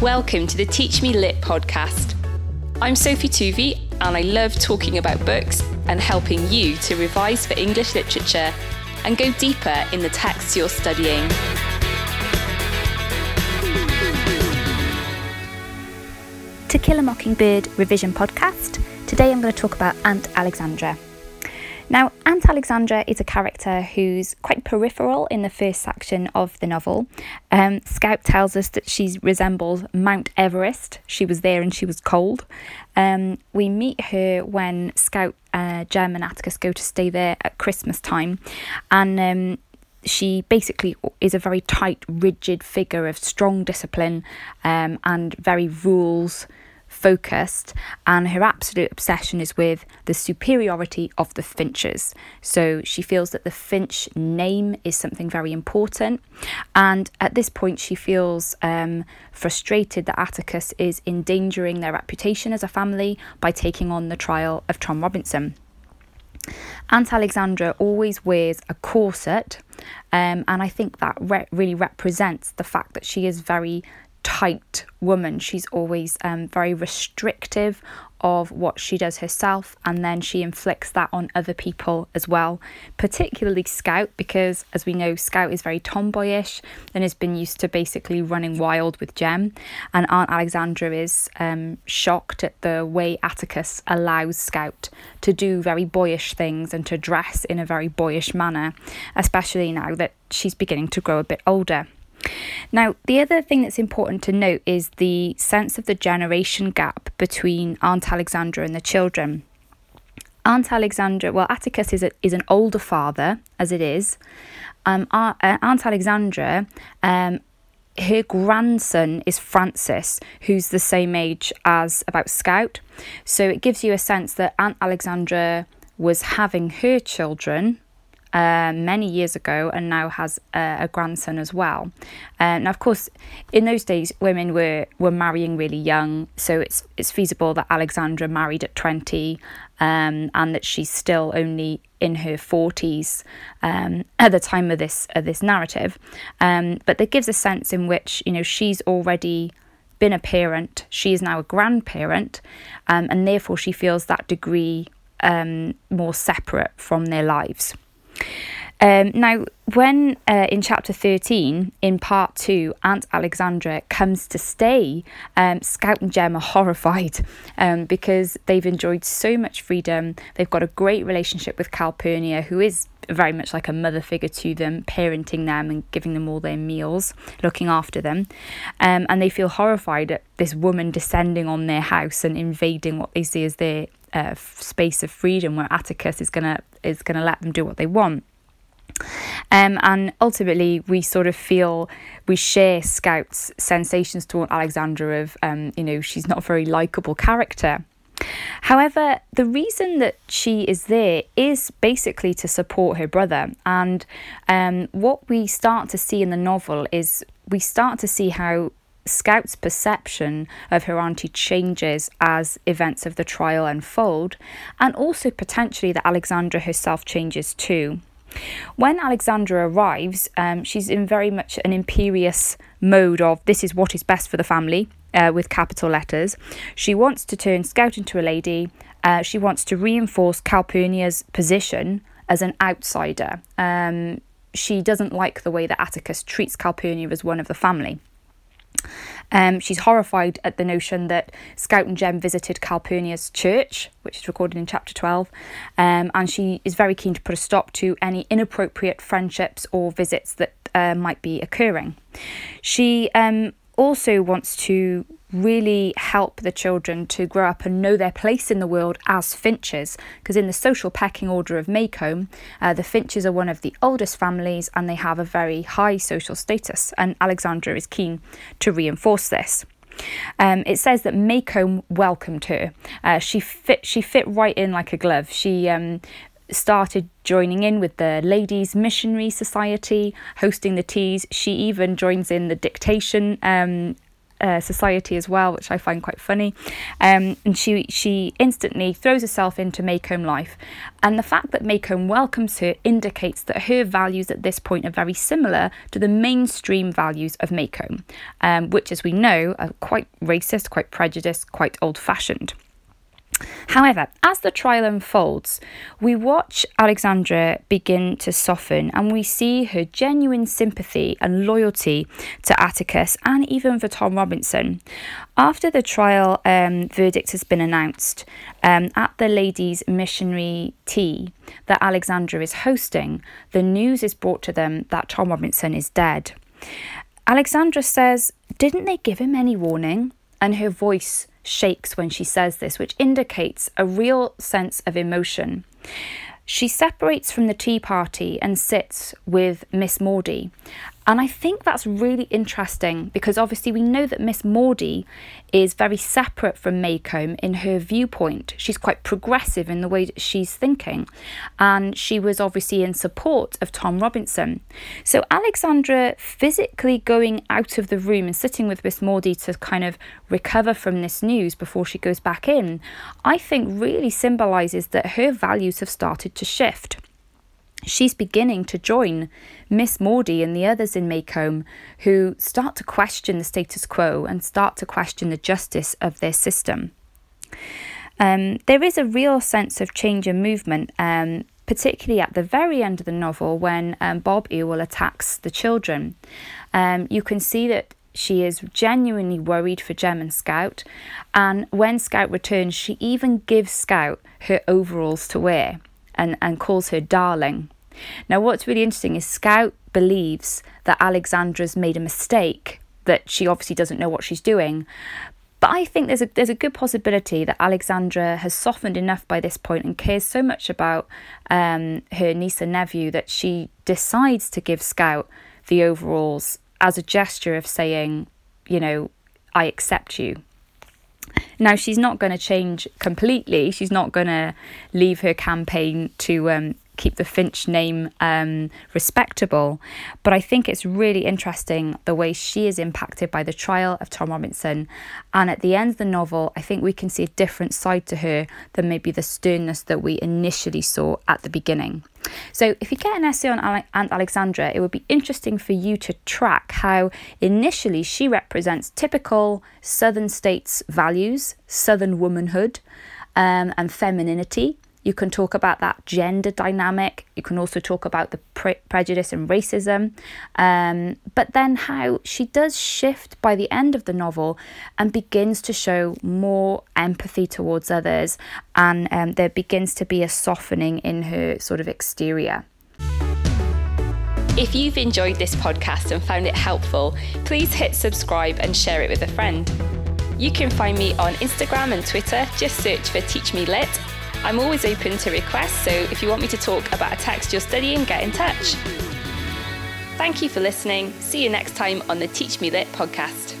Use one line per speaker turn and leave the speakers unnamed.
Welcome to the Teach Me Lit podcast. I'm Sophie Tuvey, and I love talking about books and helping you to revise for English literature and go deeper in the texts you're studying.
To Kill a Mockingbird revision podcast. Today I'm going to talk about Aunt Alexandra. Now, Aunt Alexandra is a character who's quite peripheral in the first section of the novel. Um, Scout tells us that she resembles Mount Everest. She was there and she was cold. Um, we meet her when Scout, uh, Jem, and Atticus go to stay there at Christmas time, and um, she basically is a very tight, rigid figure of strong discipline um, and very rules focused, and her absolute obsession is with the superiority of the Finches. So she feels that the Finch name is something very important, and at this point, she feels um, frustrated that Atticus is endangering their reputation as a family by taking on the trial of Tom Robinson. Aunt Alexandra always wears a corset, um, and I think that re- really represents the fact that she is very tight woman. She's always um, very restrictive of what she does herself, and then she inflicts that on other people as well, particularly Scout, because as we know, Scout is very tomboyish and has been used to basically running wild with Jem. And Aunt Alexandra is um, shocked at the way Atticus allows Scout to do very boyish things and to dress in a very boyish manner, especially now that she's beginning to grow a bit older. Now, the other thing that's important to note is the sense of the generation gap between Aunt Alexandra and the children. Aunt Alexandra, well, Atticus is, a, is an older father, as it is. Um, uh, Aunt Alexandra, um, her grandson is Francis, who's the same age as about Scout. So it gives you a sense that Aunt Alexandra was having her children uh, many years ago and now has a, a grandson as well. Uh, now, of course, in those days, women were, were marrying really young, so it's it's feasible that Alexandra married at 20 um, and that she's still only in her 40s um, at the time of this of this narrative. Um, but that gives a sense in which you know she's already been a parent, she is now a grandparent, um, and therefore she feels that degree um, more separate from their lives. Um, now, when uh, in chapter 13, in part two, Aunt Alexandra comes to stay, um, Scout and Jem are horrified um, because they've enjoyed so much freedom. They've got a great relationship with Calpurnia, who is very much like a mother figure to them, parenting them and giving them all their meals, looking after them. Um, and they feel horrified at this woman descending on their house and invading what they see as their uh, space of freedom, where Atticus is gonna is gonna let them do what they want. Um, and ultimately, we sort of feel we share Scout's sensations toward Alexandra of, um, you know, she's not a very likable character. However, the reason that she is there is basically to support her brother. And um, what we start to see in the novel is we start to see how Scout's perception of her auntie changes as events of the trial unfold, and also potentially that Alexandra herself changes too. When Alexandra arrives, um, she's in very much an imperious mode of this is what is best for the family, uh, with capital letters. She wants to turn Scout into a lady. Uh, she wants to reinforce Calpurnia's position as an outsider. Um, she doesn't like the way that Atticus treats Calpurnia as one of the family. Um, she's horrified at the notion that Scout and Jem visited Calpurnia's church, which is recorded in chapter 12, um, and she is very keen to put a stop to any inappropriate friendships or visits that uh, might be occurring. She um, also wants to really help the children to grow up and know their place in the world as Finches, because in the social pecking order of Maycomb, uh, the Finches are one of the oldest families and they have a very high social status, and Alexandra is keen to reinforce this. Um, it says that Maycomb welcomed her. Uh, she fit she fit right in like a glove. She um, started joining in with the Ladies Missionary Society, hosting the teas. She even joins in the dictation um, uh, society as well, which I find quite funny. Um, and she she instantly throws herself into Maycomb life, and the fact that Maycomb welcomes her indicates that her values at this point are very similar to the mainstream values of Maycomb, um, which, as we know, are quite racist, quite prejudiced, quite old-fashioned. However, as the trial unfolds, we watch Alexandra begin to soften and we see her genuine sympathy and loyalty to Atticus and even for Tom Robinson. After the trial um, verdict has been announced um, at the ladies' missionary tea that Alexandra is hosting, the news is brought to them that Tom Robinson is dead. Alexandra says, Didn't they give him any warning? And her voice shakes when she says this, which indicates a real sense of emotion. She separates from the tea party and sits with Miss Maudie. And I think that's really interesting because obviously we know that Miss Maudie is very separate from Maycomb in her viewpoint. She's quite progressive in the way that she's thinking. And she was obviously in support of Tom Robinson. So Alexandra physically going out of the room and sitting with Miss Maudie to kind of recover from this news before she goes back in, I think really symbolises that her values have started to shift she's beginning to join Miss Maudie and the others in Maycomb who start to question the status quo and start to question the justice of their system. Um, there is a real sense of change and movement, um, particularly at the very end of the novel when um, Bob Ewell attacks the children. Um, you can see that she is genuinely worried for Jem and Scout, and when Scout returns, she even gives Scout her overalls to wear and, and calls her darling. Now, what's really interesting is Scout believes that Alexandra's made a mistake, that she obviously doesn't know what she's doing. But I think there's a there's a good possibility that Alexandra has softened enough by this point and cares so much about um, her niece and nephew that she decides to give Scout the overalls as a gesture of saying, you know, I accept you. Now, she's not going to change completely. She's not going to leave her campaign to um, keep the Finch name um, respectable. But I think it's really interesting the way she is impacted by the trial of Tom Robinson. And at the end of the novel, I think we can see a different side to her than maybe the sternness that we initially saw at the beginning. So, if you get an essay on Aunt Alexandra, it would be interesting for you to track how initially she represents typical Southern states values, Southern womanhood, um, and femininity. You can talk about that gender dynamic. You can also talk about the pre- prejudice and racism. Um, but then how she does shift by the end of the novel and begins to show more empathy towards others. And um, there begins to be a softening in her sort of exterior.
If you've enjoyed this podcast and found it helpful, please hit subscribe and share it with a friend. You can find me on Instagram and Twitter, just search for Teach Me Lit I'm always open to requests, so if you want me to talk about a text you're studying, get in touch. Thank you for listening. See you next time on the Teach Me Lit podcast.